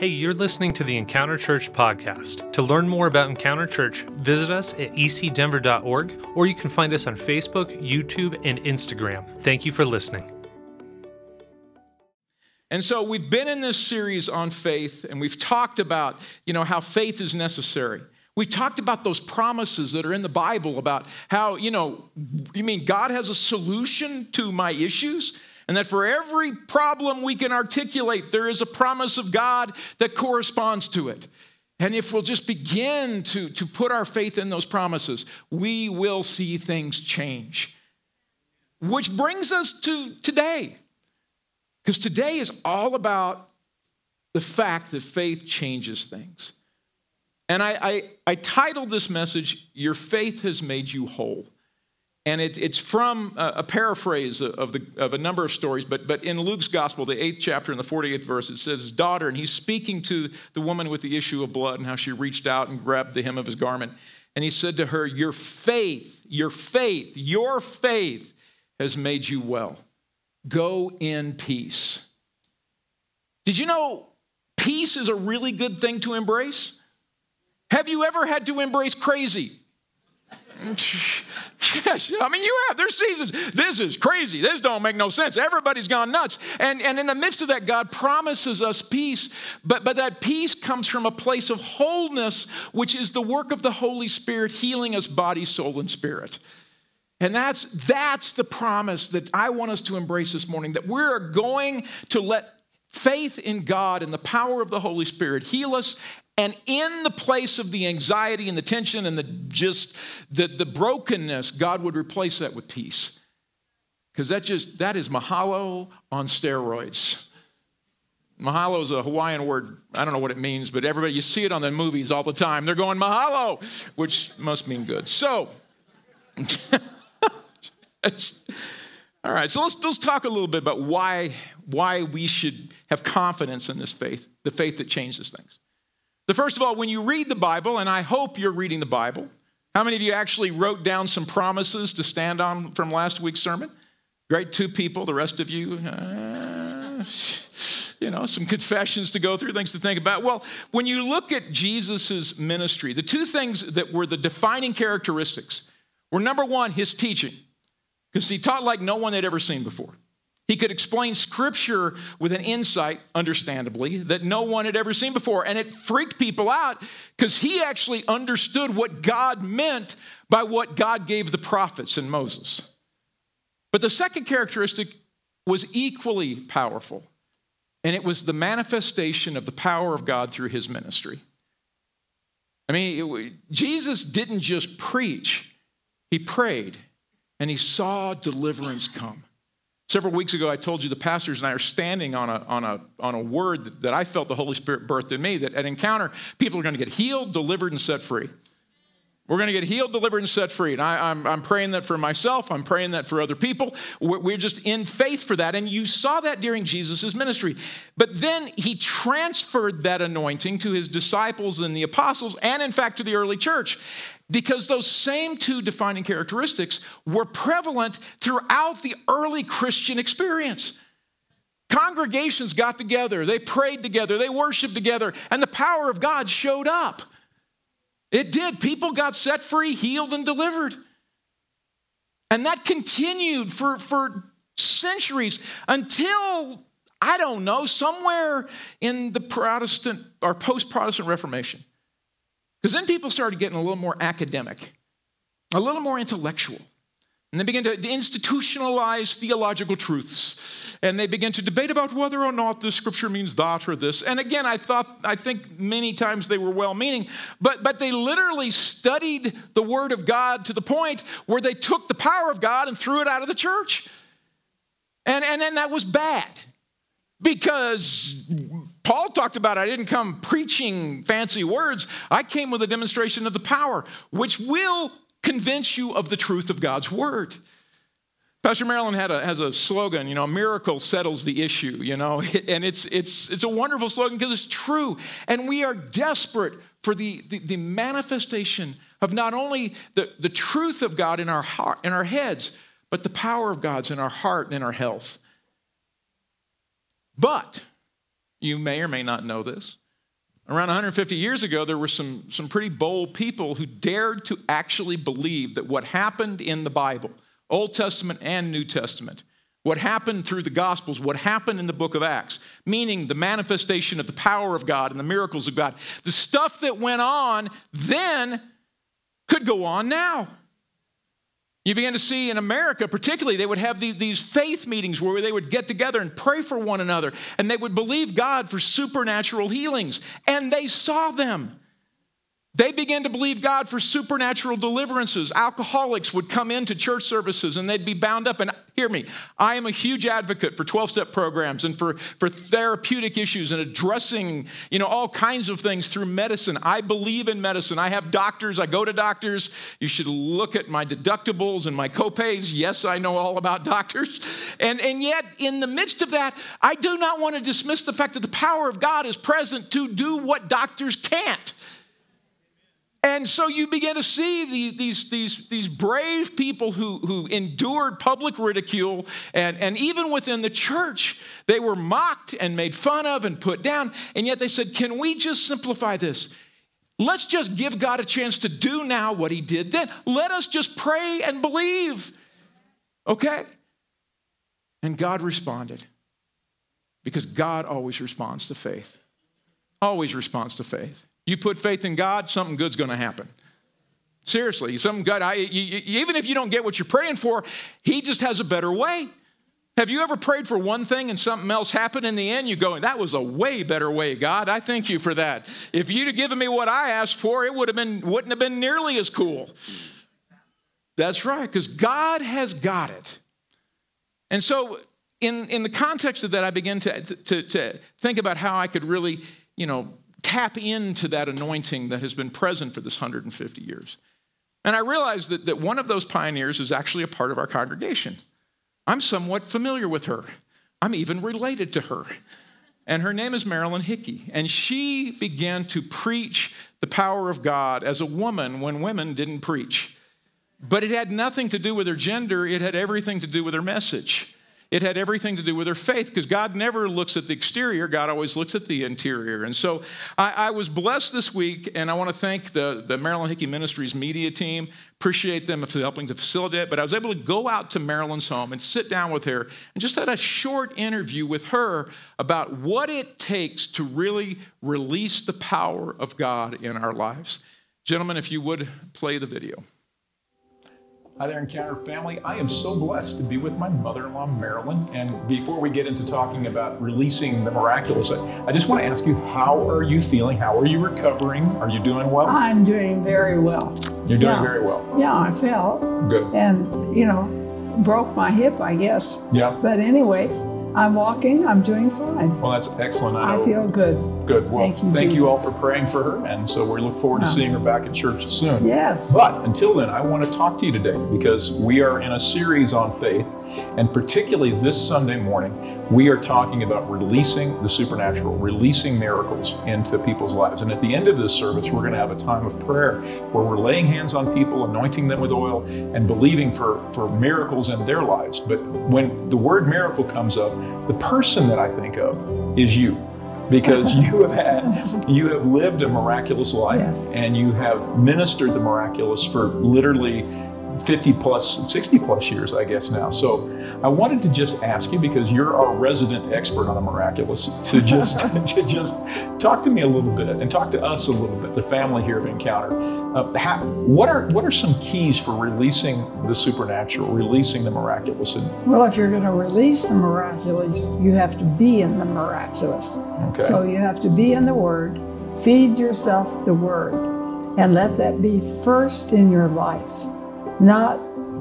Hey, you're listening to the Encounter Church podcast. To learn more about Encounter Church, visit us at ecdenver.org or you can find us on Facebook, YouTube, and Instagram. Thank you for listening. And so we've been in this series on faith and we've talked about, you know, how faith is necessary. We've talked about those promises that are in the Bible about how, you know, you mean God has a solution to my issues? And that for every problem we can articulate, there is a promise of God that corresponds to it. And if we'll just begin to, to put our faith in those promises, we will see things change. Which brings us to today. Because today is all about the fact that faith changes things. And I, I, I titled this message, Your Faith Has Made You Whole. And it, it's from a, a paraphrase of, the, of a number of stories, but, but in Luke's gospel, the eighth chapter and the 48th verse, it says, Daughter, and he's speaking to the woman with the issue of blood and how she reached out and grabbed the hem of his garment. And he said to her, Your faith, your faith, your faith has made you well. Go in peace. Did you know peace is a really good thing to embrace? Have you ever had to embrace crazy? Yes, I mean, you have. There's seasons. This is crazy. This don't make no sense. Everybody's gone nuts. And, and in the midst of that, God promises us peace. But, but that peace comes from a place of wholeness, which is the work of the Holy Spirit healing us body, soul, and spirit. And that's, that's the promise that I want us to embrace this morning that we're going to let faith in God and the power of the Holy Spirit heal us and in the place of the anxiety and the tension and the just the, the brokenness, God would replace that with peace. Because that just that is mahalo on steroids. Mahalo is a Hawaiian word. I don't know what it means, but everybody, you see it on the movies all the time. They're going mahalo, which must mean good. So, all right, so let's, let's talk a little bit about why, why we should have confidence in this faith, the faith that changes things. The first of all, when you read the Bible, and I hope you're reading the Bible, how many of you actually wrote down some promises to stand on from last week's sermon? Great, two people. The rest of you, uh, you know, some confessions to go through, things to think about. Well, when you look at Jesus' ministry, the two things that were the defining characteristics were number one, his teaching, because he taught like no one had ever seen before. He could explain scripture with an insight, understandably, that no one had ever seen before. And it freaked people out because he actually understood what God meant by what God gave the prophets and Moses. But the second characteristic was equally powerful, and it was the manifestation of the power of God through his ministry. I mean, it, Jesus didn't just preach, he prayed, and he saw deliverance come. Several weeks ago, I told you the pastors and I are standing on a, on a, on a word that I felt the Holy Spirit birthed in me that at Encounter, people are going to get healed, delivered, and set free. We're going to get healed, delivered, and set free. And I, am I'm, I'm praying that for myself. I'm praying that for other people. We're, we're just in faith for that. And you saw that during Jesus' ministry. But then he transferred that anointing to his disciples and the apostles, and in fact to the early church, because those same two defining characteristics were prevalent throughout the early Christian experience. Congregations got together, they prayed together, they worshiped together, and the power of God showed up. It did. People got set free, healed, and delivered. And that continued for, for centuries until, I don't know, somewhere in the Protestant or post Protestant Reformation. Because then people started getting a little more academic, a little more intellectual. And they began to institutionalize theological truths. And they began to debate about whether or not the scripture means that or this. And again, I thought, I think many times they were well meaning, but, but they literally studied the word of God to the point where they took the power of God and threw it out of the church. And, and then that was bad because Paul talked about I didn't come preaching fancy words. I came with a demonstration of the power, which will convince you of the truth of God's word. Pastor Marilyn had a, has a slogan, you know, a miracle settles the issue, you know, and it's, it's, it's a wonderful slogan because it's true. And we are desperate for the, the, the, manifestation of not only the, the truth of God in our, heart, in our heads, but the power of God's in our heart and in our health. But you may or may not know this, around 150 years ago, there were some, some pretty bold people who dared to actually believe that what happened in the Bible, Old Testament and New Testament, what happened through the Gospels, what happened in the book of Acts, meaning the manifestation of the power of God and the miracles of God, the stuff that went on then could go on now. You began to see in America, particularly, they would have these faith meetings where they would get together and pray for one another, and they would believe God for supernatural healings, and they saw them. They began to believe God for supernatural deliverances. Alcoholics would come into church services and they'd be bound up. And hear me, I am a huge advocate for 12 step programs and for, for therapeutic issues and addressing you know, all kinds of things through medicine. I believe in medicine. I have doctors, I go to doctors. You should look at my deductibles and my copays. Yes, I know all about doctors. And, and yet, in the midst of that, I do not want to dismiss the fact that the power of God is present to do what doctors can't. And so you begin to see these, these, these, these brave people who, who endured public ridicule, and, and even within the church, they were mocked and made fun of and put down. And yet they said, Can we just simplify this? Let's just give God a chance to do now what He did then. Let us just pray and believe. Okay? And God responded because God always responds to faith. Always responds to faith. You put faith in God, something good's going to happen. Seriously, something good. I, you, even if you don't get what you're praying for, He just has a better way. Have you ever prayed for one thing and something else happened in the end? You go, that was a way better way, God. I thank you for that. If you'd have given me what I asked for, it would have been wouldn't have been nearly as cool. That's right, because God has got it. And so, in, in the context of that, I begin to, to, to think about how I could really, you know, tap into that anointing that has been present for this 150 years. And I realized that, that one of those pioneers is actually a part of our congregation. I'm somewhat familiar with her, I'm even related to her. And her name is Marilyn Hickey. And she began to preach the power of God as a woman when women didn't preach. But it had nothing to do with her gender, it had everything to do with her message. It had everything to do with her faith because God never looks at the exterior, God always looks at the interior. And so I, I, was blessed this week, and I want to thank the, the Marilyn Hickey Ministries media team. Appreciate them for helping to facilitate. But I was able to go out to Marilyn's home and sit down with her and just had a short interview with her about what it takes to really release the power of God in our lives. Gentlemen, if you would play the video. Hi there, Encounter family. I am so blessed to be with my mother in law, Marilyn. And before we get into talking about releasing the miraculous, I just want to ask you how are you feeling? How are you recovering? Are you doing well? I'm doing very well. You're doing yeah. very well. Yeah, I fell. Good. And, you know, broke my hip, I guess. Yeah. But anyway, I'm walking. I'm doing fine. Well, that's excellent. I, I feel good. Good. Well, thank you, thank you all for praying for her, and so we look forward to seeing her back at church soon. Yes. But until then, I want to talk to you today because we are in a series on faith, and particularly this Sunday morning, we are talking about releasing the supernatural, releasing miracles into people's lives. And at the end of this service, we're going to have a time of prayer where we're laying hands on people, anointing them with oil, and believing for, for miracles in their lives. But when the word miracle comes up, the person that I think of is you because you have had you have lived a miraculous life yes. and you have ministered the miraculous for literally 50 plus 60 plus years i guess now. So i wanted to just ask you because you're our resident expert on the miraculous to just to just talk to me a little bit and talk to us a little bit the family here of encounter. Uh, how, what are what are some keys for releasing the supernatural releasing the miraculous? And, well if you're going to release the miraculous you have to be in the miraculous. Okay. so you have to be in the word. Feed yourself the word. And let that be first in your life not,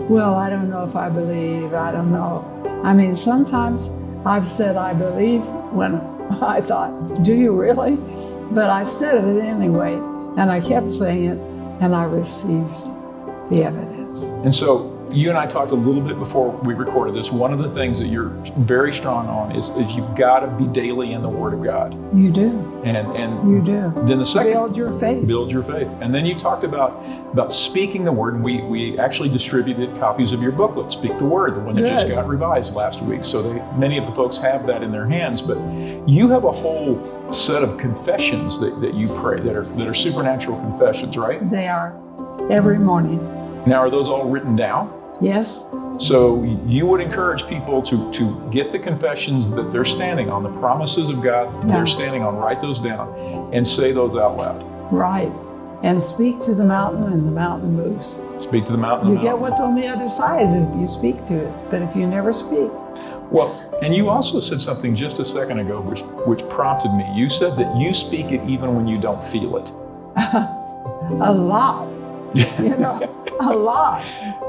well, I don't know if I believe, I don't know. I mean, sometimes I've said I believe when I thought, do you really? But I said it anyway, and I kept saying it, and I received the evidence. And so you and I talked a little bit before we recorded this. One of the things that you're very strong on is, is you've got to be daily in the Word of God. You do. And and you do. Then the second build your faith. Build your faith. And then you talked about about speaking the word, and we we actually distributed copies of your booklet, Speak the Word, the one that Good. just got revised last week. So they many of the folks have that in their hands. But you have a whole set of confessions that, that you pray that are that are supernatural confessions, right? They are every morning. Now, are those all written down? Yes, So you would encourage people to to get the confessions that they're standing on, the promises of God Yeah. they're standing on, write those down, and say those out loud. right. And speak to the mountain, and the mountain moves. Speak to the mountain. You and get what's on the other side if you speak to it. But if you never speak, Well, and you also said something just a second ago, which which prompted me. You said that you speak it even when you don't feel it. a lot, you know, a lot.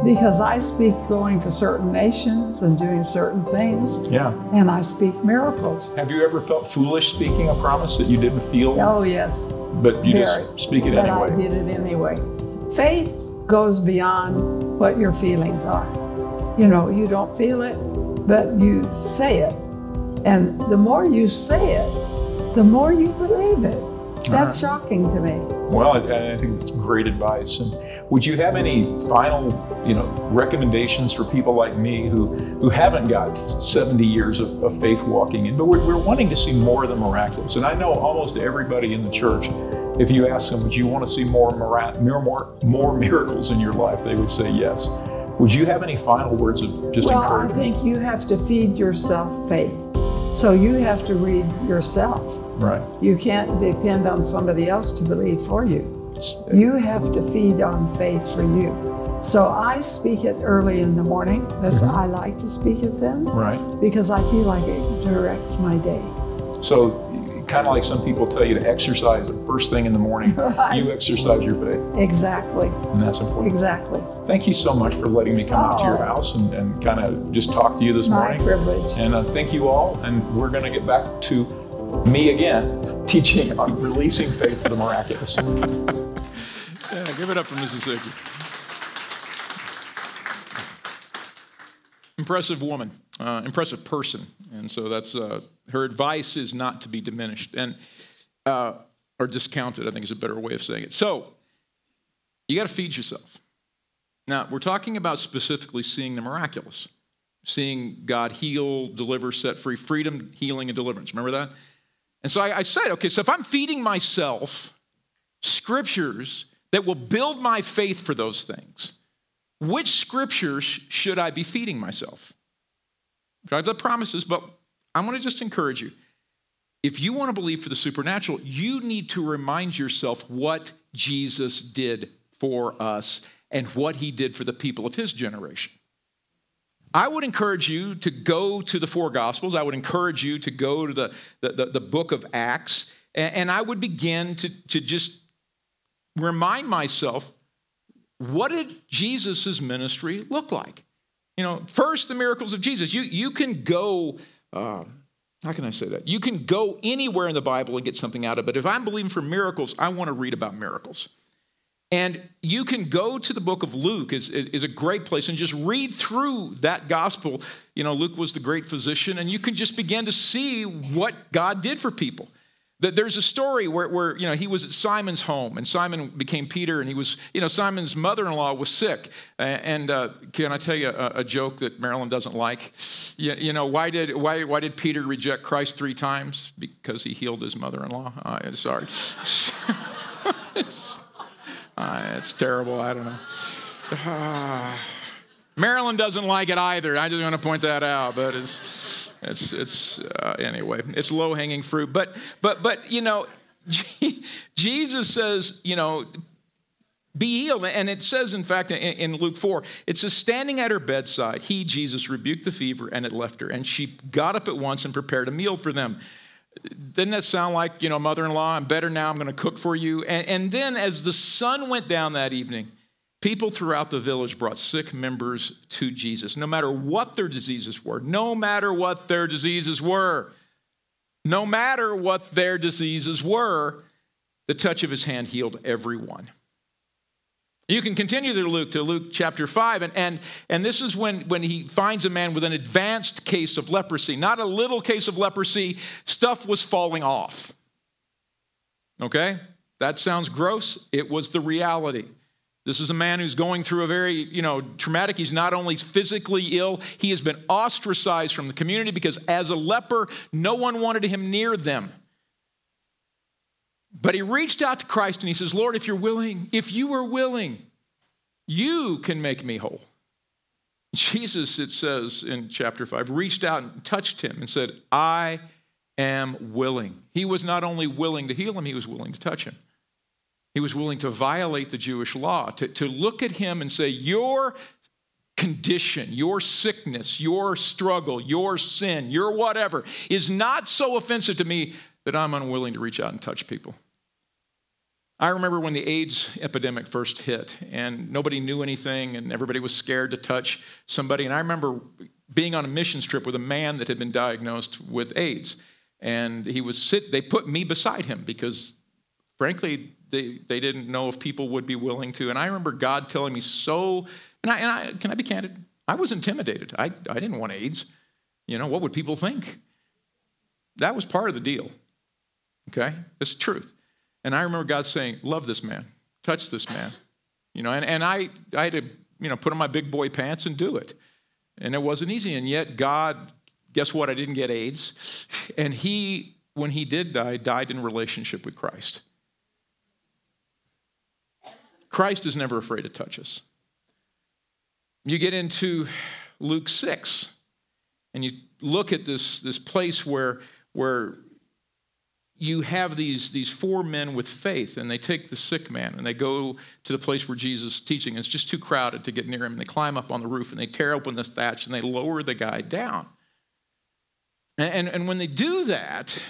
Because I speak going to certain nations and doing certain things, Yeah. and I speak miracles. Have you ever felt foolish speaking a promise that you didn't feel, Oh, yes. but you very. just speak it but anyway? I did it anyway. Faith goes beyond what your feelings are. You know, you don't feel it, but you say it. And the more you say it, the more you believe it. That's uh-huh. shocking to me. Well, I, I think it's great advice. And would you have any final, you know, recommendations for people like me who who haven't got 70 years of, of faith walking in, but we're, we're wanting to see more of the miraculous? And I know almost everybody in the church, if you ask them, would you want to see more more more, more miracles in your life? They would say yes. Would you have any final words of just Well, I think you have to feed yourself faith. So you have to read yourself. Right. You can't depend on somebody else to believe for you. You have to feed on faith for you. So I speak it early in the morning. That's I like to speak it then Right. because I feel like it directs my day. So, kind of like some people tell you to exercise the first thing in the morning, Right. you exercise your faith, Exactly. and that's important. Exactly. Thank you so much for letting me come out to your Oh. house and, and kind of just talk to you this My morning. privilege. And uh, thank you all. And we're going to get back to me again, teaching on releasing faith for the miraculous. Give it up for Mississippi. Impressive woman, uh, impressive person, and so that's uh, her advice is not to be diminished and uh, or discounted. I think is a better way of saying it. So you got to feed yourself. Now we're talking about specifically seeing the miraculous, seeing God heal, deliver, set free, freedom, healing, and deliverance. Remember that? And so I, I said, okay, so if I'm feeding myself scriptures that will build my faith for those things, which scriptures should I be feeding myself? I've got promises, but I want to just encourage you. If you want to believe for the supernatural, you need to remind yourself what Jesus did for us and what he did for the people of his generation. I would encourage you to go to the four Gospels. I would encourage you to go to the, the, the, the book of Acts, and, and I would begin to, to just remind myself what did Jesus' ministry look like? You know, first, the miracles of Jesus. You, you can go, uh, how can I say that? You can go anywhere in the Bible and get something out of it. If I'm believing for miracles, I want to read about miracles. And you can go to the book of Luke is, is a great place and just read through that gospel. You know, Luke was the great physician, and you can just begin to see what God did for people. There's a story where, where, you know, he was at Simon's home, and Simon became Peter, and he was, you know, Simon's mother-in-law was sick. And uh, can I tell you a, a joke that Marilyn doesn't like? You, you know, why did, why, why did Peter reject Christ three times? Because he healed his mother-in-law? Uh, sorry. it's... Uh, it's terrible. I don't know. Marilyn doesn't like it either. I just want to point that out. But it's it's it's uh, anyway. It's low hanging fruit. But but but you know, Jesus says you know. Be healed. And it says, in fact, in Luke 4, it says, standing at her bedside, he, Jesus, rebuked the fever and it left her. And she got up at once and prepared a meal for them. Doesn't that sound like, you know, mother in law, I'm better now, I'm going to cook for you? And, and then as the sun went down that evening, people throughout the village brought sick members to Jesus, no matter what their diseases were, no matter what their diseases were, no matter what their diseases were, the touch of his hand healed everyone. You can continue to Luke to Luke chapter 5, and, and, and this is when, when he finds a man with an advanced case of leprosy, not a little case of leprosy, stuff was falling off. Okay? That sounds gross. It was the reality. This is a man who's going through a very, you know, traumatic. He's not only physically ill, he has been ostracized from the community because as a leper, no one wanted him near them. But he reached out to Christ and he says, Lord, if you're willing, if you are willing, you can make me whole. Jesus, it says in chapter 5, reached out and touched him and said, I am willing. He was not only willing to heal him, he was willing to touch him. He was willing to violate the Jewish law, to, to look at him and say, Your condition, your sickness, your struggle, your sin, your whatever is not so offensive to me that I'm unwilling to reach out and touch people. I remember when the AIDS epidemic first hit and nobody knew anything and everybody was scared to touch somebody. And I remember being on a missions trip with a man that had been diagnosed with AIDS. And he was sit, they put me beside him because frankly, they, they didn't know if people would be willing to. And I remember God telling me so, and I, and I can I be candid? I was intimidated. I, I didn't want AIDS. You know, what would people think? That was part of the deal. Okay? It's truth. And I remember God saying, Love this man, touch this man. You know, and, and I, I had to, you know, put on my big boy pants and do it. And it wasn't easy. And yet, God, guess what? I didn't get AIDS. And he, when he did die, died in relationship with Christ. Christ is never afraid to touch us. You get into Luke 6, and you look at this, this place where, where you have these, these four men with faith, and they take the sick man and they go to the place where Jesus is teaching. It's just too crowded to get near him. And they climb up on the roof and they tear open the thatch and they lower the guy down. And, and, and when they do that,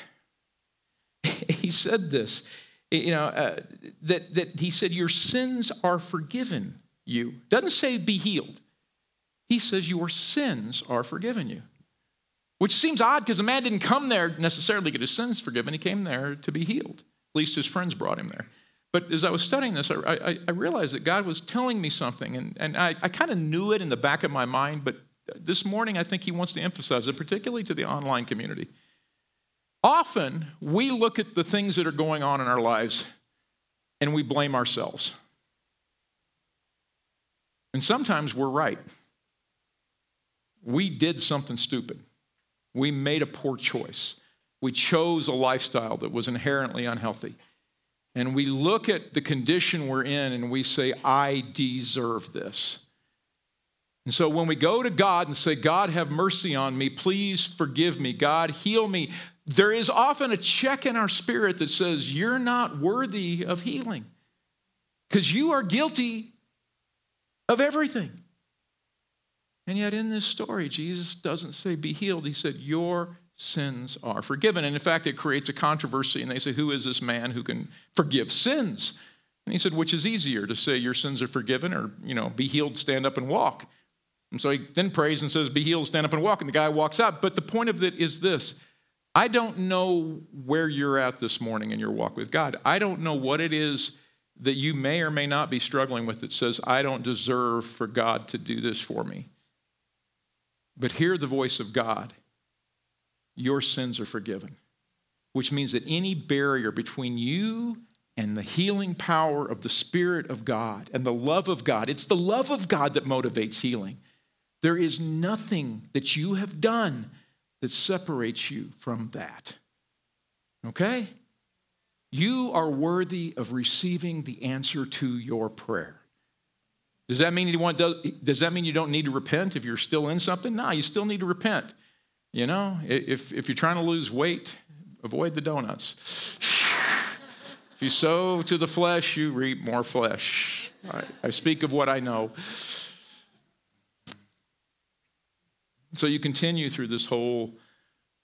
he said this, you know, uh, that, that he said, Your sins are forgiven you. Doesn't say be healed. He says, Your sins are forgiven you. Which seems odd because the man didn't come there necessarily to get his sins forgiven. He came there to be healed. At least his friends brought him there. But as I was studying this, I, I, I realized that God was telling me something, and, and I, I kind of knew it in the back of my mind, but this morning I think he wants to emphasize it, particularly to the online community. Often we look at the things that are going on in our lives and we blame ourselves. And sometimes we're right. We did something stupid. We made a poor choice. We chose a lifestyle that was inherently unhealthy. And we look at the condition we're in and we say, I deserve this. And so when we go to God and say, God, have mercy on me, please forgive me, God, heal me, there is often a check in our spirit that says, You're not worthy of healing because you are guilty of everything. And yet, in this story, Jesus doesn't say, Be healed. He said, Your sins are forgiven. And in fact, it creates a controversy. And they say, Who is this man who can forgive sins? And he said, Which is easier to say, Your sins are forgiven, or, you know, be healed, stand up and walk? And so he then prays and says, Be healed, stand up and walk. And the guy walks out. But the point of it is this I don't know where you're at this morning in your walk with God. I don't know what it is that you may or may not be struggling with that says, I don't deserve for God to do this for me. But hear the voice of God. Your sins are forgiven, which means that any barrier between you and the healing power of the Spirit of God and the love of God, it's the love of God that motivates healing. There is nothing that you have done that separates you from that. Okay? You are worthy of receiving the answer to your prayer. Does that mean you want does that mean you don't need to repent if you're still in something? No, you still need to repent. You know, if if you're trying to lose weight, avoid the donuts. if you sow to the flesh, you reap more flesh. I, I speak of what I know. So you continue through this whole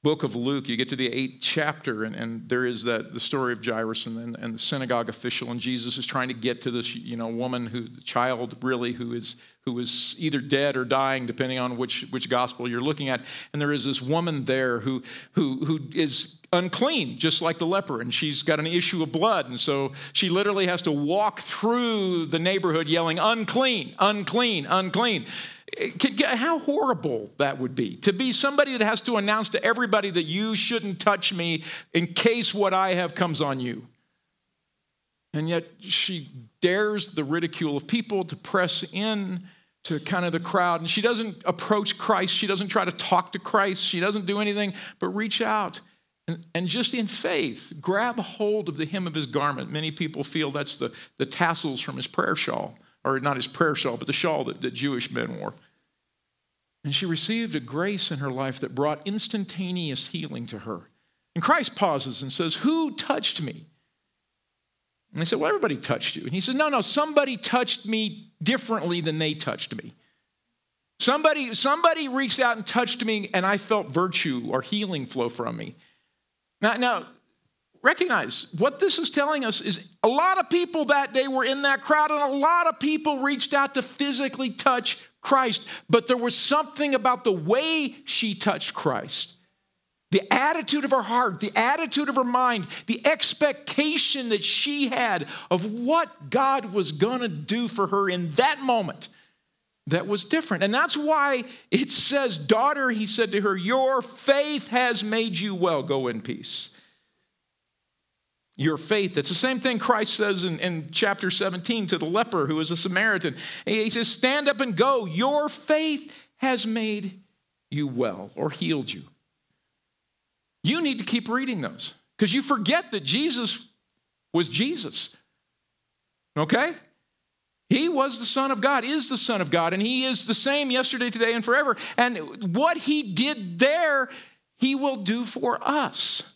book of Luke, you get to the eighth chapter, and, and there is that the story of Jairus and, and the synagogue official, and Jesus is trying to get to this, you know, woman who, the child really, who is who is either dead or dying, depending on which, which gospel you're looking at. And there is this woman there who, who, who is unclean, just like the leper, and she's got an issue of blood. And so she literally has to walk through the neighborhood yelling, unclean, unclean, unclean. How horrible that would be to be somebody that has to announce to everybody that you shouldn't touch me in case what I have comes on you. And yet she dares the ridicule of people to press in to kind of the crowd. And she doesn't approach Christ. She doesn't try to talk to Christ. She doesn't do anything but reach out And, and just in faith, grab hold of the hem of his garment. Many people feel that's the, the tassels from his prayer shawl, or not his prayer shawl, but the shawl that, that Jewish men wore. And she received a grace in her life that brought instantaneous healing to her. And Christ pauses and says, Who touched me? And they said, Well, everybody touched you. And he said, No, no, somebody touched me differently than they touched me. Somebody, somebody reached out and touched me, and I felt virtue or healing flow from me. Now, now, recognize what this is telling us is a lot of people that day were in that crowd, and a lot of people reached out to physically touch Christ, but there was something about the way she touched Christ. The attitude of her heart, the attitude of her mind, the expectation that she had of what God was gonna do for her in that moment that was different. And that's why it says, Daughter, he said to her, Your faith has made you well. Go in peace. Your faith. It's the same thing Christ says in, in chapter 17 to the leper who is a Samaritan. He says, Stand up and go. Your faith has made you well or healed you. You need to keep reading those because you forget that Jesus was Jesus. Okay? He was the Son of God, is the Son of God, and He is the same yesterday, today, and forever. And what He did there, He will do for us.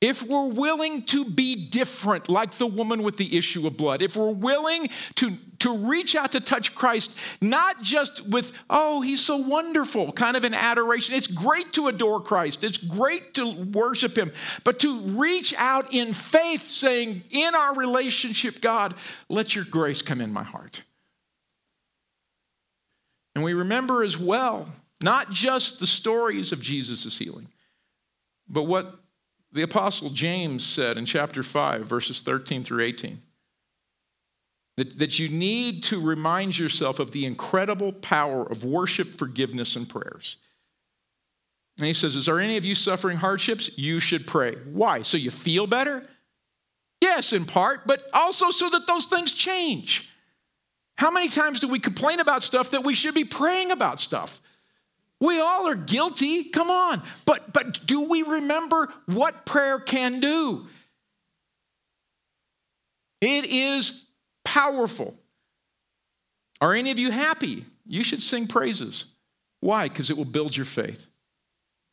If we're willing to be different, like the woman with the issue of blood, if we're willing to, to reach out to touch Christ, not just with, oh, he's so wonderful, kind of an adoration. It's great to adore Christ, it's great to worship him, but to reach out in faith, saying, in our relationship, God, let your grace come in my heart. And we remember as well, not just the stories of Jesus' healing, but what the Apostle James said in chapter 5, verses 13 through 18. That, that you need to remind yourself of the incredible power of worship, forgiveness, and prayers. And he says, Is there any of you suffering hardships? You should pray. Why? So you feel better? Yes, in part, but also so that those things change. How many times do we complain about stuff that we should be praying about stuff? We all are guilty. Come on. But but do we remember what prayer can do? It is powerful. Are any of you happy? You should sing praises. Why? Because it will build your faith.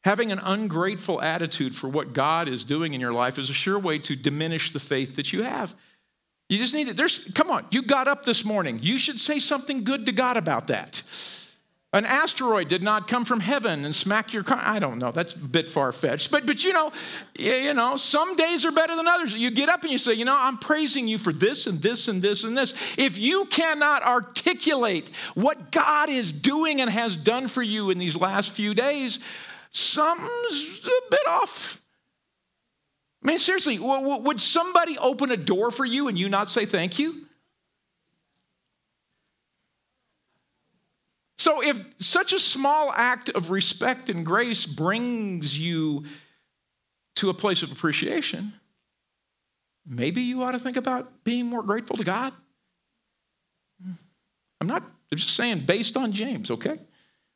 Having an ungrateful attitude for what God is doing in your life is a sure way to diminish the faith that you have. You just need it. There's come on, you got up this morning. You should say something good to God about that. An asteroid did not come from heaven and smack your car. I don't know. That's a bit far fetched. But, but you know, you know, some days are better than others. You get up and you say, you know, I'm praising you for this and this and this and this. If you cannot articulate what God is doing and has done for you in these last few days, something's a bit off. I mean, seriously, would somebody open a door for you and you not say thank you? So, if such a small act of respect and grace brings you to a place of appreciation, maybe you ought to think about being more grateful to God. I'm not I'm just saying, based on James, okay?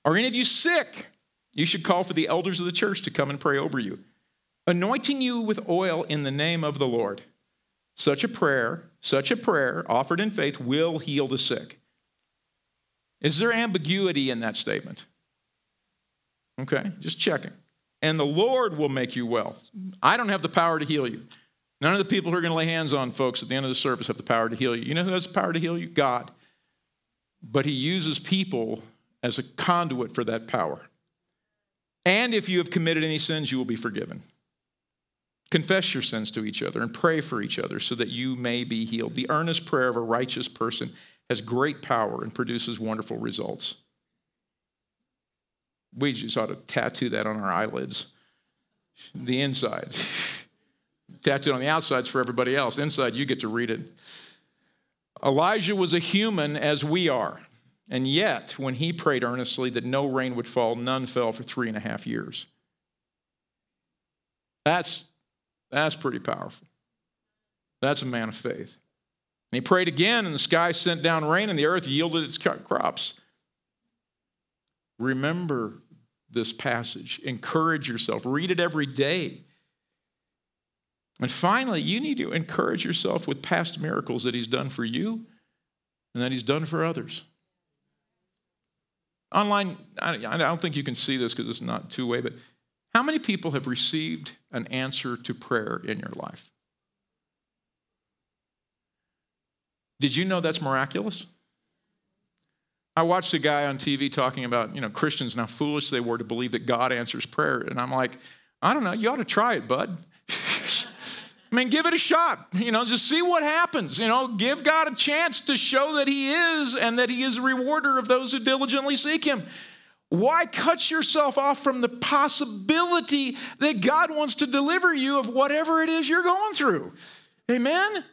Are any of you sick? You should call for the elders of the church to come and pray over you, anointing you with oil in the name of the Lord. Such a prayer, such a prayer offered in faith will heal the sick. Is there ambiguity in that statement? Okay, just checking. And the Lord will make you well. I don't have the power to heal you. None of the people who are going to lay hands on folks at the end of the service have the power to heal you. You know who has the power to heal you? God. But He uses people as a conduit for that power. And if you have committed any sins, you will be forgiven. Confess your sins to each other and pray for each other so that you may be healed. The earnest prayer of a righteous person has great power and produces wonderful results. We just ought to tattoo that on our eyelids. The inside. Tattooed on the outside's for everybody else. Inside, you get to read it. Elijah was a human as we are. And yet, when he prayed earnestly that no rain would fall, none fell for three and a half years. That's, that's pretty powerful. That's a man of faith. And he prayed again, and the sky sent down rain, and the earth yielded its crops. Remember this passage. Encourage yourself. Read it every day. And finally, you need to encourage yourself with past miracles that He's done for you and that He's done for others. Online, I don't think you can see this because it's not two way, but how many people have received an answer to prayer in your life? Did you know that's miraculous? I watched a guy on TV talking about, you know, Christians and how foolish they were to believe that God answers prayer. And I'm like, I don't know, you ought to try it, bud. I mean, give it a shot. You know, just see what happens. You know, give God a chance to show that He is and that He is a rewarder of those who diligently seek Him. Why cut yourself off from the possibility that God wants to deliver you of whatever it is you're going through? Amen?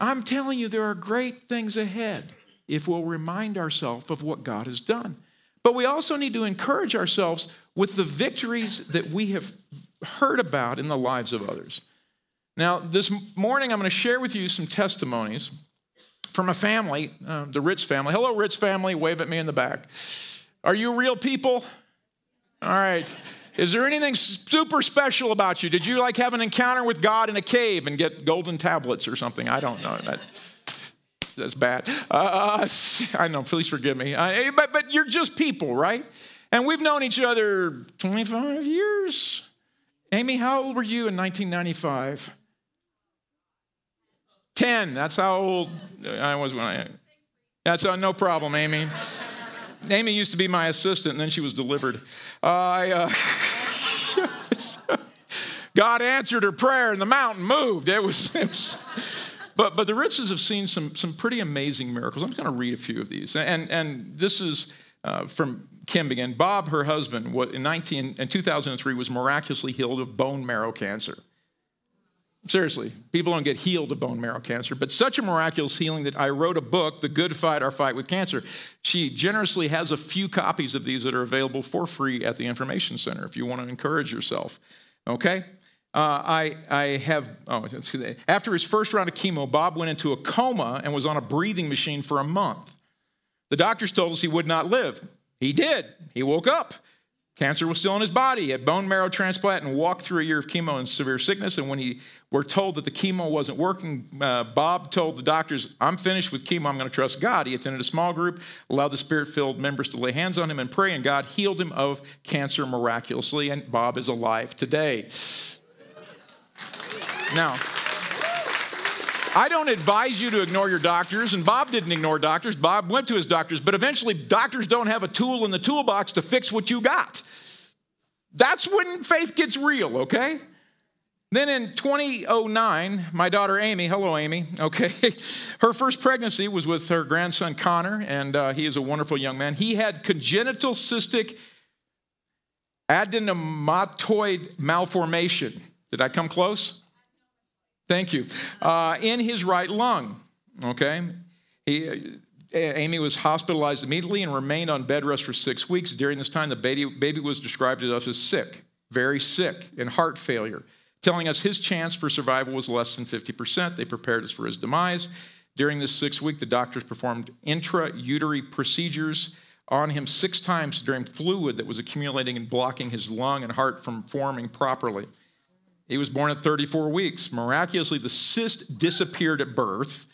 I'm telling you, there are great things ahead if we'll remind ourselves of what God has done. But we also need to encourage ourselves with the victories that we have heard about in the lives of others. Now, this morning, I'm going to share with you some testimonies from a family, uh, the Ritz family. Hello, Ritz family. Wave at me in the back. Are you real people? All right. Is there anything super special about you? Did you like have an encounter with God in a cave and get golden tablets or something? I don't know. That, that's bad. Uh, I know, please forgive me. Uh, but, but you're just people, right? And we've known each other 25 years. Amy, how old were you in 1995? 10. That's how old I was when I. That's uh, no problem, Amy. Amy used to be my assistant, and then she was delivered. Uh, I, uh, God answered her prayer, and the mountain moved. It was, it was but, but the Ritzes have seen some, some pretty amazing miracles. I'm going to read a few of these. And, and this is uh, from Kim again. Bob, her husband, in, 19, in 2003 was miraculously healed of bone marrow cancer. Seriously, people don't get healed of bone marrow cancer, but such a miraculous healing that I wrote a book, The Good Fight, Our Fight with Cancer. She generously has a few copies of these that are available for free at the Information Center if you want to encourage yourself. Okay? Uh, I, I have, oh, after his first round of chemo, Bob went into a coma and was on a breathing machine for a month. The doctors told us he would not live. He did. He woke up. Cancer was still in his body. He had bone marrow transplant and walked through a year of chemo and severe sickness. And when he were told that the chemo wasn't working, uh, Bob told the doctors, I'm finished with chemo. I'm going to trust God. He attended a small group, allowed the spirit filled members to lay hands on him and pray, and God healed him of cancer miraculously. And Bob is alive today. Now, I don't advise you to ignore your doctors, and Bob didn't ignore doctors. Bob went to his doctors, but eventually, doctors don't have a tool in the toolbox to fix what you got. That's when faith gets real, okay? Then in 2009, my daughter Amy, hello Amy, okay, her first pregnancy was with her grandson Connor, and uh, he is a wonderful young man. He had congenital cystic adenomatoid malformation. Did I come close? Thank you. Uh, in his right lung, okay? He, Amy was hospitalized immediately and remained on bed rest for six weeks. During this time, the baby, baby was described to us as sick, very sick, and heart failure, telling us his chance for survival was less than 50%. They prepared us for his demise. During this six week, the doctors performed intrauterine procedures on him six times during fluid that was accumulating and blocking his lung and heart from forming properly. He was born at 34 weeks. Miraculously, the cyst disappeared at birth.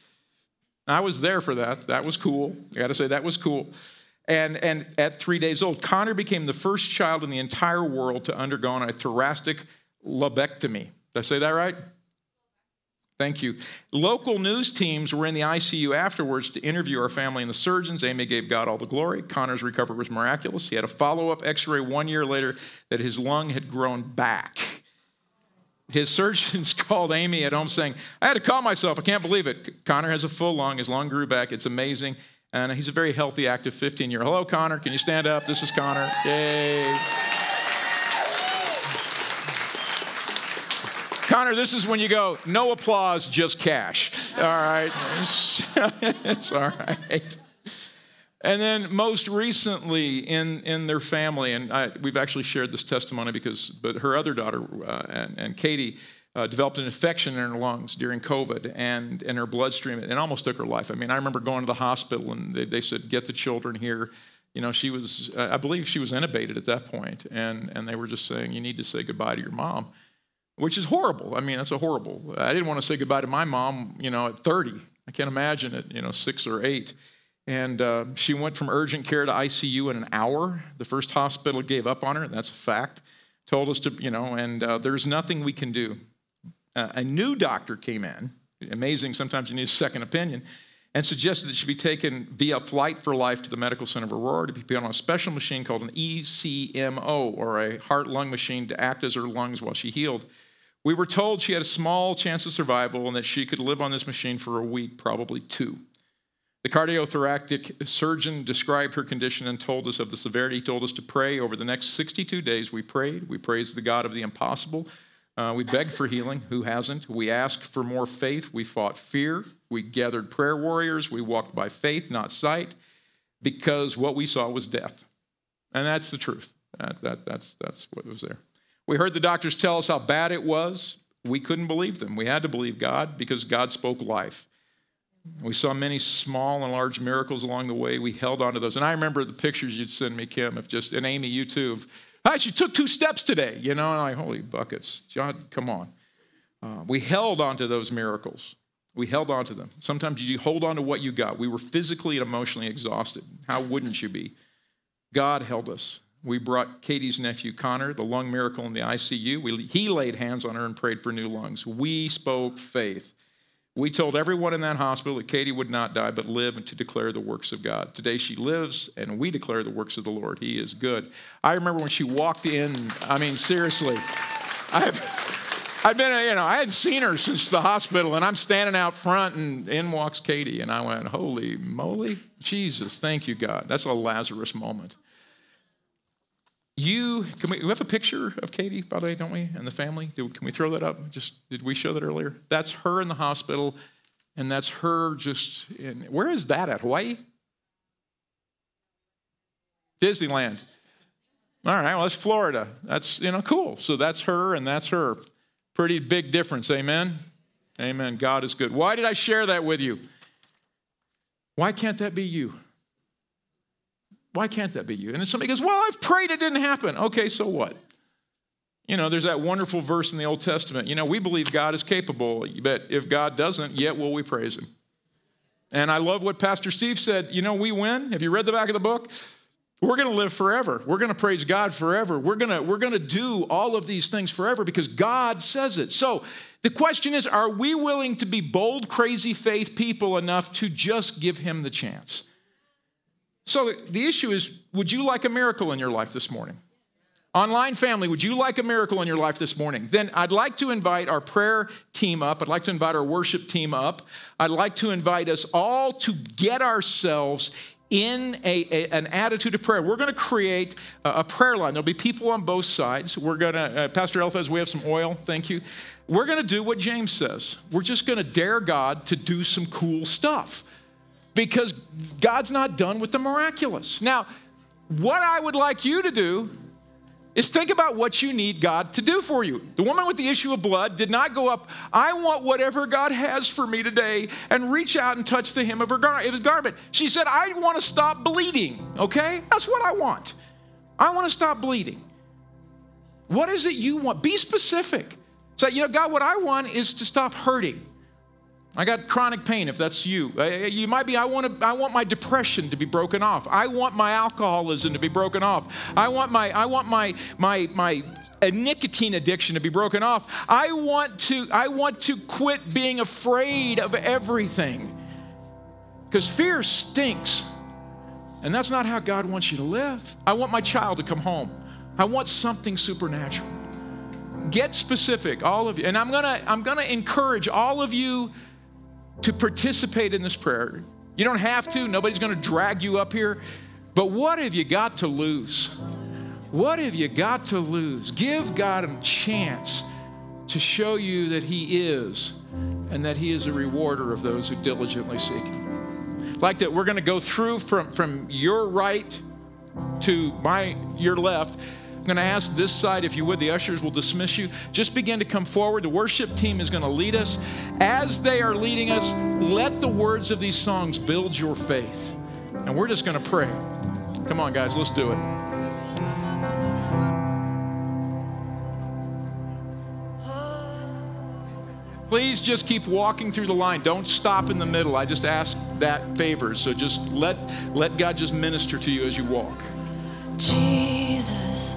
I was there for that. That was cool. I got to say, that was cool. And, and at three days old, Connor became the first child in the entire world to undergo a thoracic lobectomy. Did I say that right? Thank you. Local news teams were in the ICU afterwards to interview our family and the surgeons. Amy gave God all the glory. Connor's recovery was miraculous. He had a follow up x ray one year later that his lung had grown back his surgeons called Amy at home saying, I had to call myself. I can't believe it. Connor has a full lung. His lung grew back. It's amazing. And he's a very healthy, active 15 year old. Hello, Connor. Can you stand up? This is Connor. Yay. Connor, this is when you go, no applause, just cash. All right. it's all right. And then most recently in, in their family, and I, we've actually shared this testimony because, but her other daughter uh, and, and, Katie uh, developed an infection in her lungs during COVID and in her bloodstream. It almost took her life. I mean, I remember going to the hospital and they, they said, get the children here. You know, she was, uh, I believe she was intubated at that point, and, and they were just saying, you need to say goodbye to your mom. which is horrible. I mean, that's a horrible. I didn't want to say goodbye to my mom, you know, at 30. I can't imagine it, you know, six or eight. And uh, she went from urgent care to ICU in an hour. The first hospital gave up on her, that's a fact. Told us to, you know, and uh, there's nothing we can do. Uh, a new doctor came in. Amazing, sometimes you need a second opinion and suggested that she be taken via flight for life to the medical center of Aurora to be put on a special machine called an ECMO, or a heart lung machine, to act as her lungs while she healed. We were told she had a small chance of survival and that she could live on this machine for a week, probably two. The cardiothoracic surgeon described her condition and told us of the severity. He told us to pray over the next 62 days. We prayed. We praised the God of the impossible. Uh, we begged for healing. Who hasn't? We asked for more faith. We fought fear. We gathered prayer warriors. We walked by faith, not sight, because what we saw was death. And that's the truth. That, that, that's, that's what was there. We heard the doctors tell us how bad it was. We couldn't believe them. We had to believe God because God spoke life. We saw many small and large miracles along the way. We held on to those. And I remember the pictures you'd send me, Kim, if just, and Amy, you too, of Hi, she took two steps today, you know, and like, holy buckets. John, come on. Uh, we held on to those miracles. We held on to them. Sometimes you hold on to what you got. We were physically and emotionally exhausted. How wouldn't you be? God held us. We brought Katie's nephew Connor, the lung miracle in the ICU. We, he laid hands on her and prayed for new lungs. We spoke faith. We told everyone in that hospital that Katie would not die but live and to declare the works of God. Today she lives and we declare the works of the Lord. He is good. I remember when she walked in, I mean, seriously, I've, I've been, you know, I hadn't seen her since the hospital and I'm standing out front and in walks Katie and I went, holy moly, Jesus, thank you, God. That's a Lazarus moment. You can we, we, have a picture of Katie, by the way, don't we, and the family? can we throw that up? Just did we show that earlier? That's her in the hospital, and that's her just in. Where is that at? Hawaii? Disneyland. All right, well, that's Florida. That's you know cool. So that's her, and that's her. Pretty big difference. Amen. Amen. God is good. Why did I share that with you? Why can't that be you? Why can't that be you? And then somebody goes, Well, I've prayed, it didn't happen. Okay, so what? You know, there's that wonderful verse in the Old Testament. You know, we believe God is capable, but if God doesn't, yet will we praise Him. And I love what Pastor Steve said. You know, we win. Have you read the back of the book? We're going to live forever. We're going to praise God forever. We're going to we're going to do all of these things forever because God says it. So, the question is, are we willing to be bold, crazy faith people enough to just give him the chance? So the issue is would you like a miracle in your life this morning? Online family, would you like a miracle in your life this morning? Then I'd like to invite our prayer team up. I'd like to invite our worship team up. I'd like to invite us all to get ourselves in a, a, an attitude of prayer. We're going to create a, a, prayer line. There'll be people on both sides. We're going to, uh, Pastor Eliphaz, we have some oil. Thank you. We're going to do what James says. We're just going to dare God to do some cool stuff because God's not done with the miraculous. Now, what I would like you to do is think about what you need God to do for you. The woman with the issue of blood did not go up, I want whatever God has for me today, and reach out and touch the hem of her gar- his garment. She said, I want to stop bleeding, okay? That's what I want. I want to stop bleeding. What is it you want? Be specific. Say, you know, God, what I want is to stop hurting. I got chronic pain if that's you. Uh, you might be, I want, to, I want my depression to be broken off. I want my alcoholism to be broken off. I want my, I want my, my, my a nicotine addiction to be broken off. I want to, I want to quit being afraid of everything. Because fear stinks. And that's not how God wants you to live. I want my child to come home. I want something supernatural. Get specific, all of you. And I'm gonna, I'm gonna encourage all of you to participate in this prayer. You don't have to, nobody's going to drag you up here. But what have you got to lose? What have you got to lose? Give God a chance to show you that He is and that He is a rewarder of those who diligently seek Him. Like that, we're going to go through from, from your right to my your left I'm going to ask this side, if you would, the ushers will dismiss you. Just begin to come forward. The worship team is going to lead us. As they are leading us, let the words of these songs build your faith. And we're just going to pray. Come on, guys, let's do it. Please just keep walking through the line. Don't stop in the middle. I just ask that favor. So just let let God just minister to you as you walk. Jesus,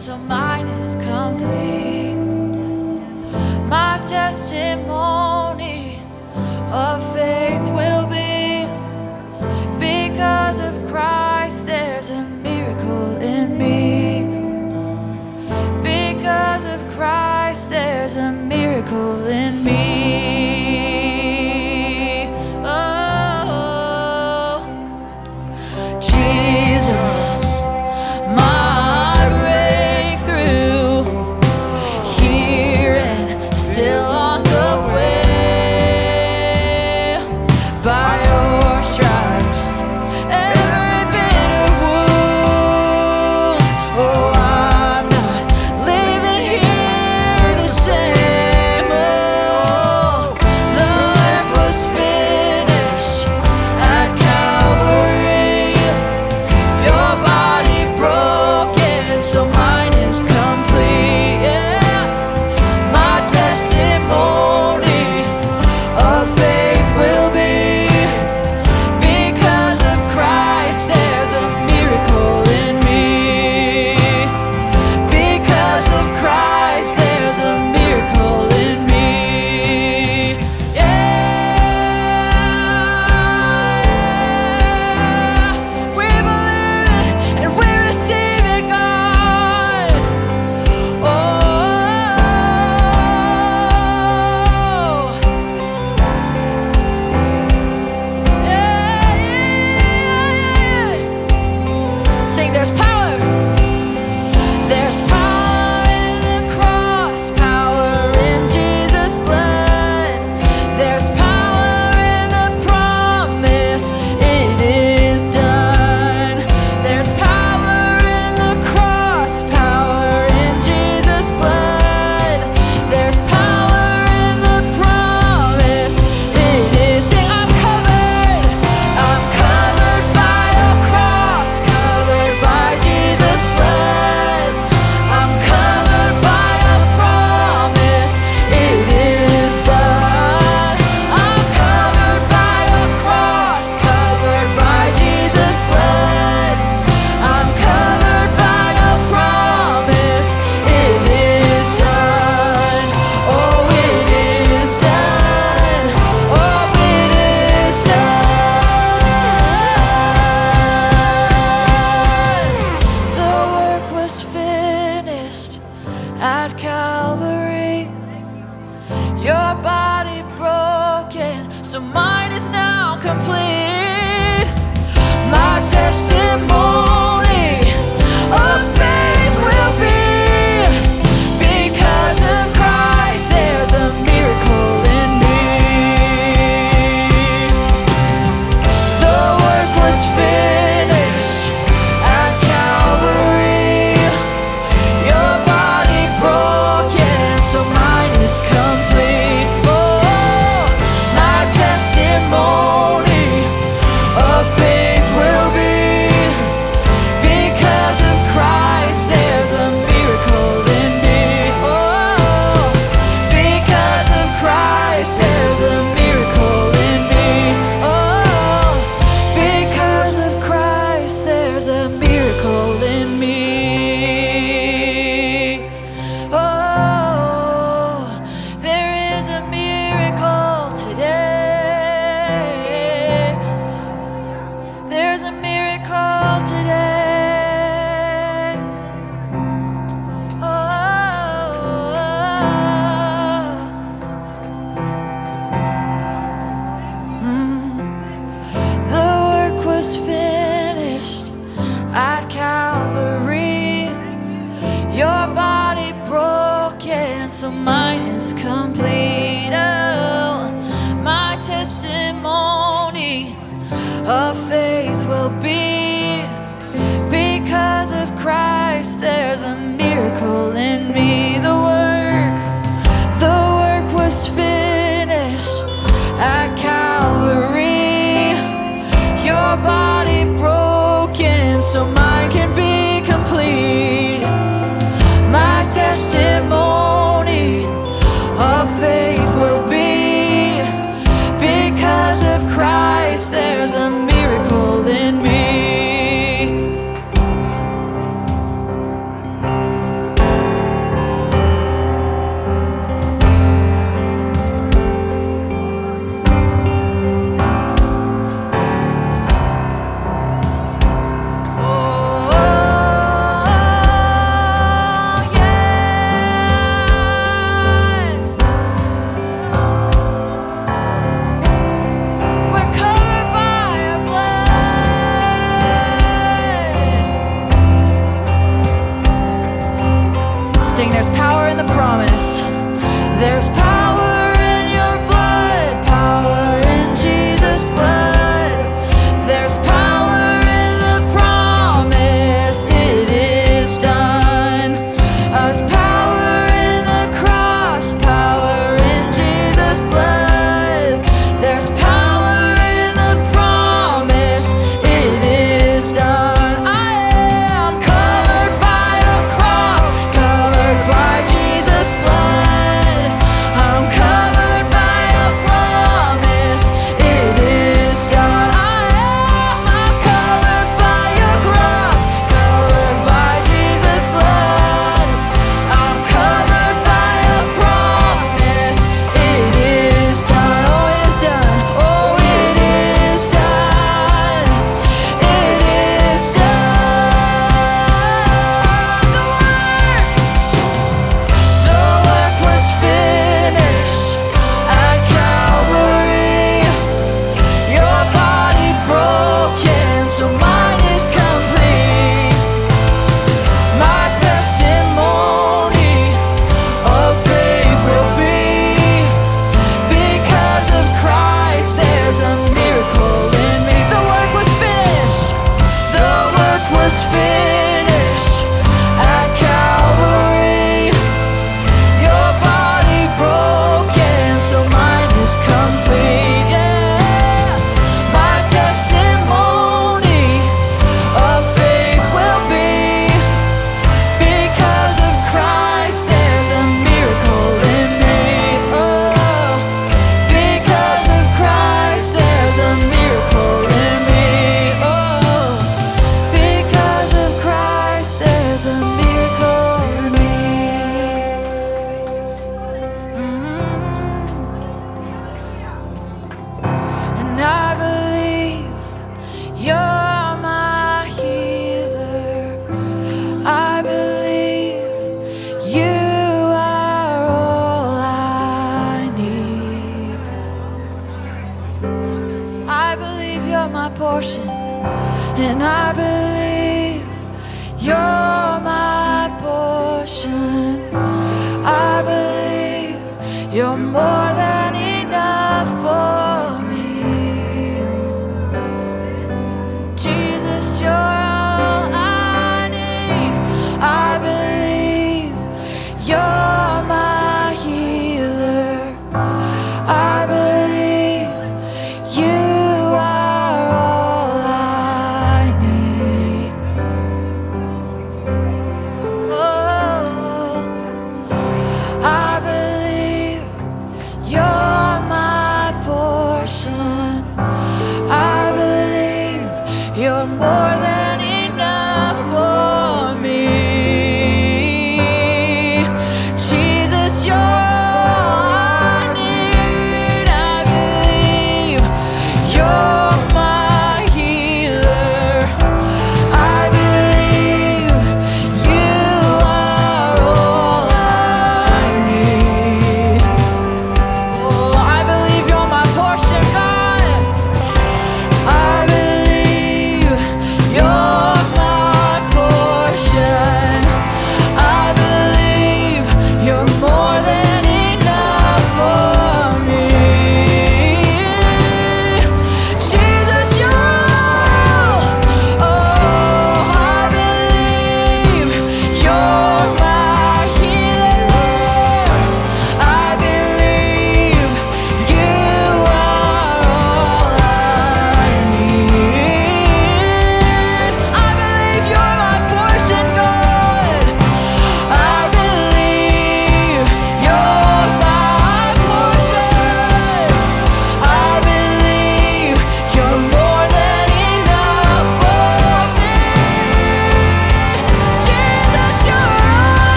so mine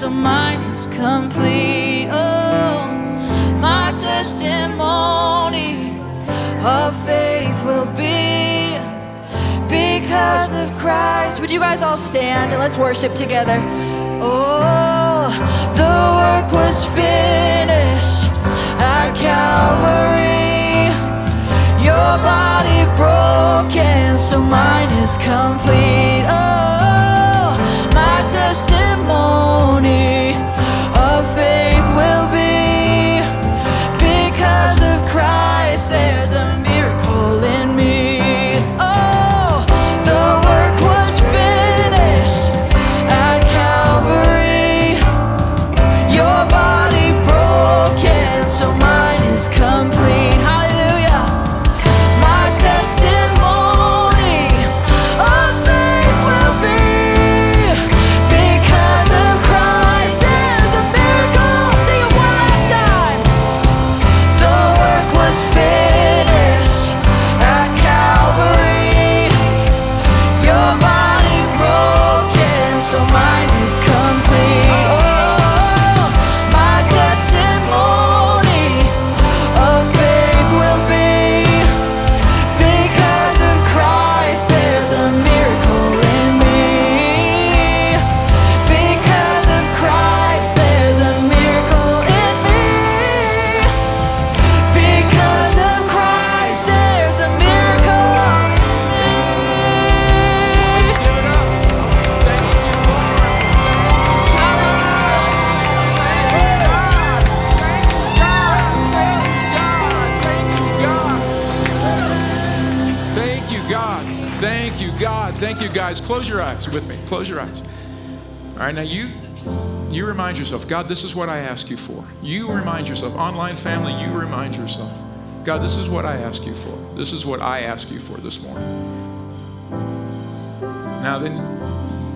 so mine is complete. Oh, my testimony of faith will be because of Christ. Would you guys all stand and let's worship together? Oh, the work was finished at Calvary. Your body broken, so mine is complete. Oh testimony of faith will be because of Christ. There's a guys, close your eyes with me. Close your eyes. All right, now you you remind yourself, God, this is what I ask you for. You remind yourself, online family, you remind yourself, God, this is what I ask you for. This is what I ask you for this morning. Now then,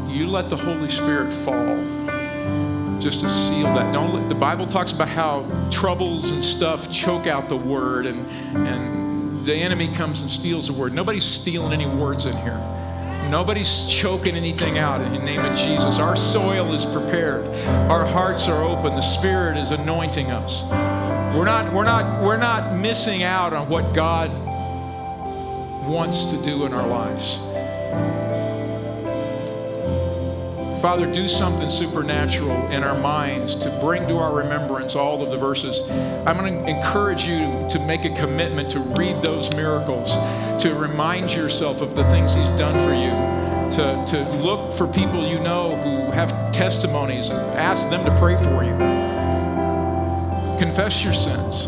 you let the Holy Spirit fall just to seal that. Don't let, the Bible talks about how troubles and stuff choke out the word and and the enemy comes and steals the word. Nobody's stealing any words in here. Nobody's choking anything out in the name of Jesus. Our soil is prepared. Our hearts are open. The Spirit is anointing us. We're not, we're not, we're not missing out on what God wants to do in our lives. Father, do something supernatural in our minds to bring to our remembrance all of the verses. I'm going to encourage you to make a commitment to read those miracles, to remind yourself of the things He's done for you, to, to look for people you know who have testimonies and ask them to pray for you. Confess your sins,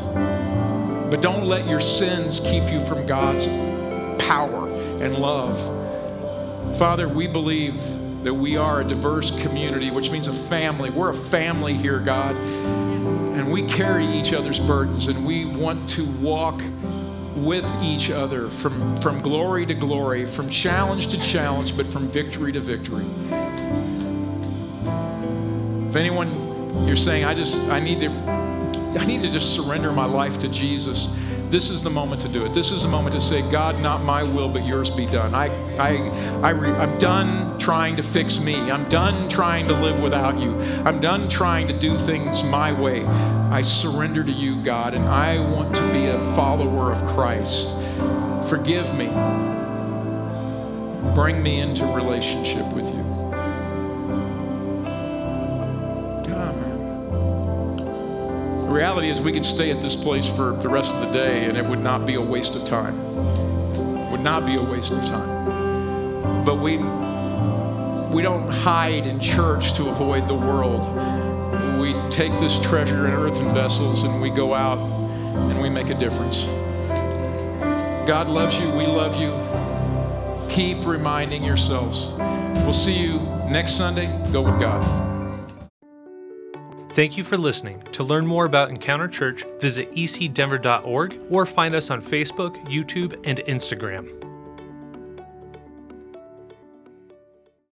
but don't let your sins keep you from God's power and love. Father, we believe that we are a diverse community, which means a family. We're a family here, God. And we carry each other's burdens, and we want to walk with each other from, from glory to glory, from challenge to challenge, but from victory to victory. If anyone you're saying, I just I need to I need to just surrender my life to Jesus this is the moment to do it. This is the moment to say, God, not my will, but yours be done. I, I, I re, I'm done trying to fix me. I'm done trying to live without you. I'm done trying to do things my way. I surrender to you, God, and I want to be a follower of Christ. Forgive me. Bring me into relationship with you. Reality is we could stay at this place for the rest of the day and it would not be a waste of time. It would not be a waste of time. But we we don't hide in church to avoid the world. We take this treasure in earthen vessels and we go out and we make a difference. God loves you. We love you. Keep reminding yourselves. We'll see you next Sunday. Go with God. Thank you for listening. To learn more about Encounter Church, visit ecdenver.org or find us on Facebook, YouTube, and Instagram.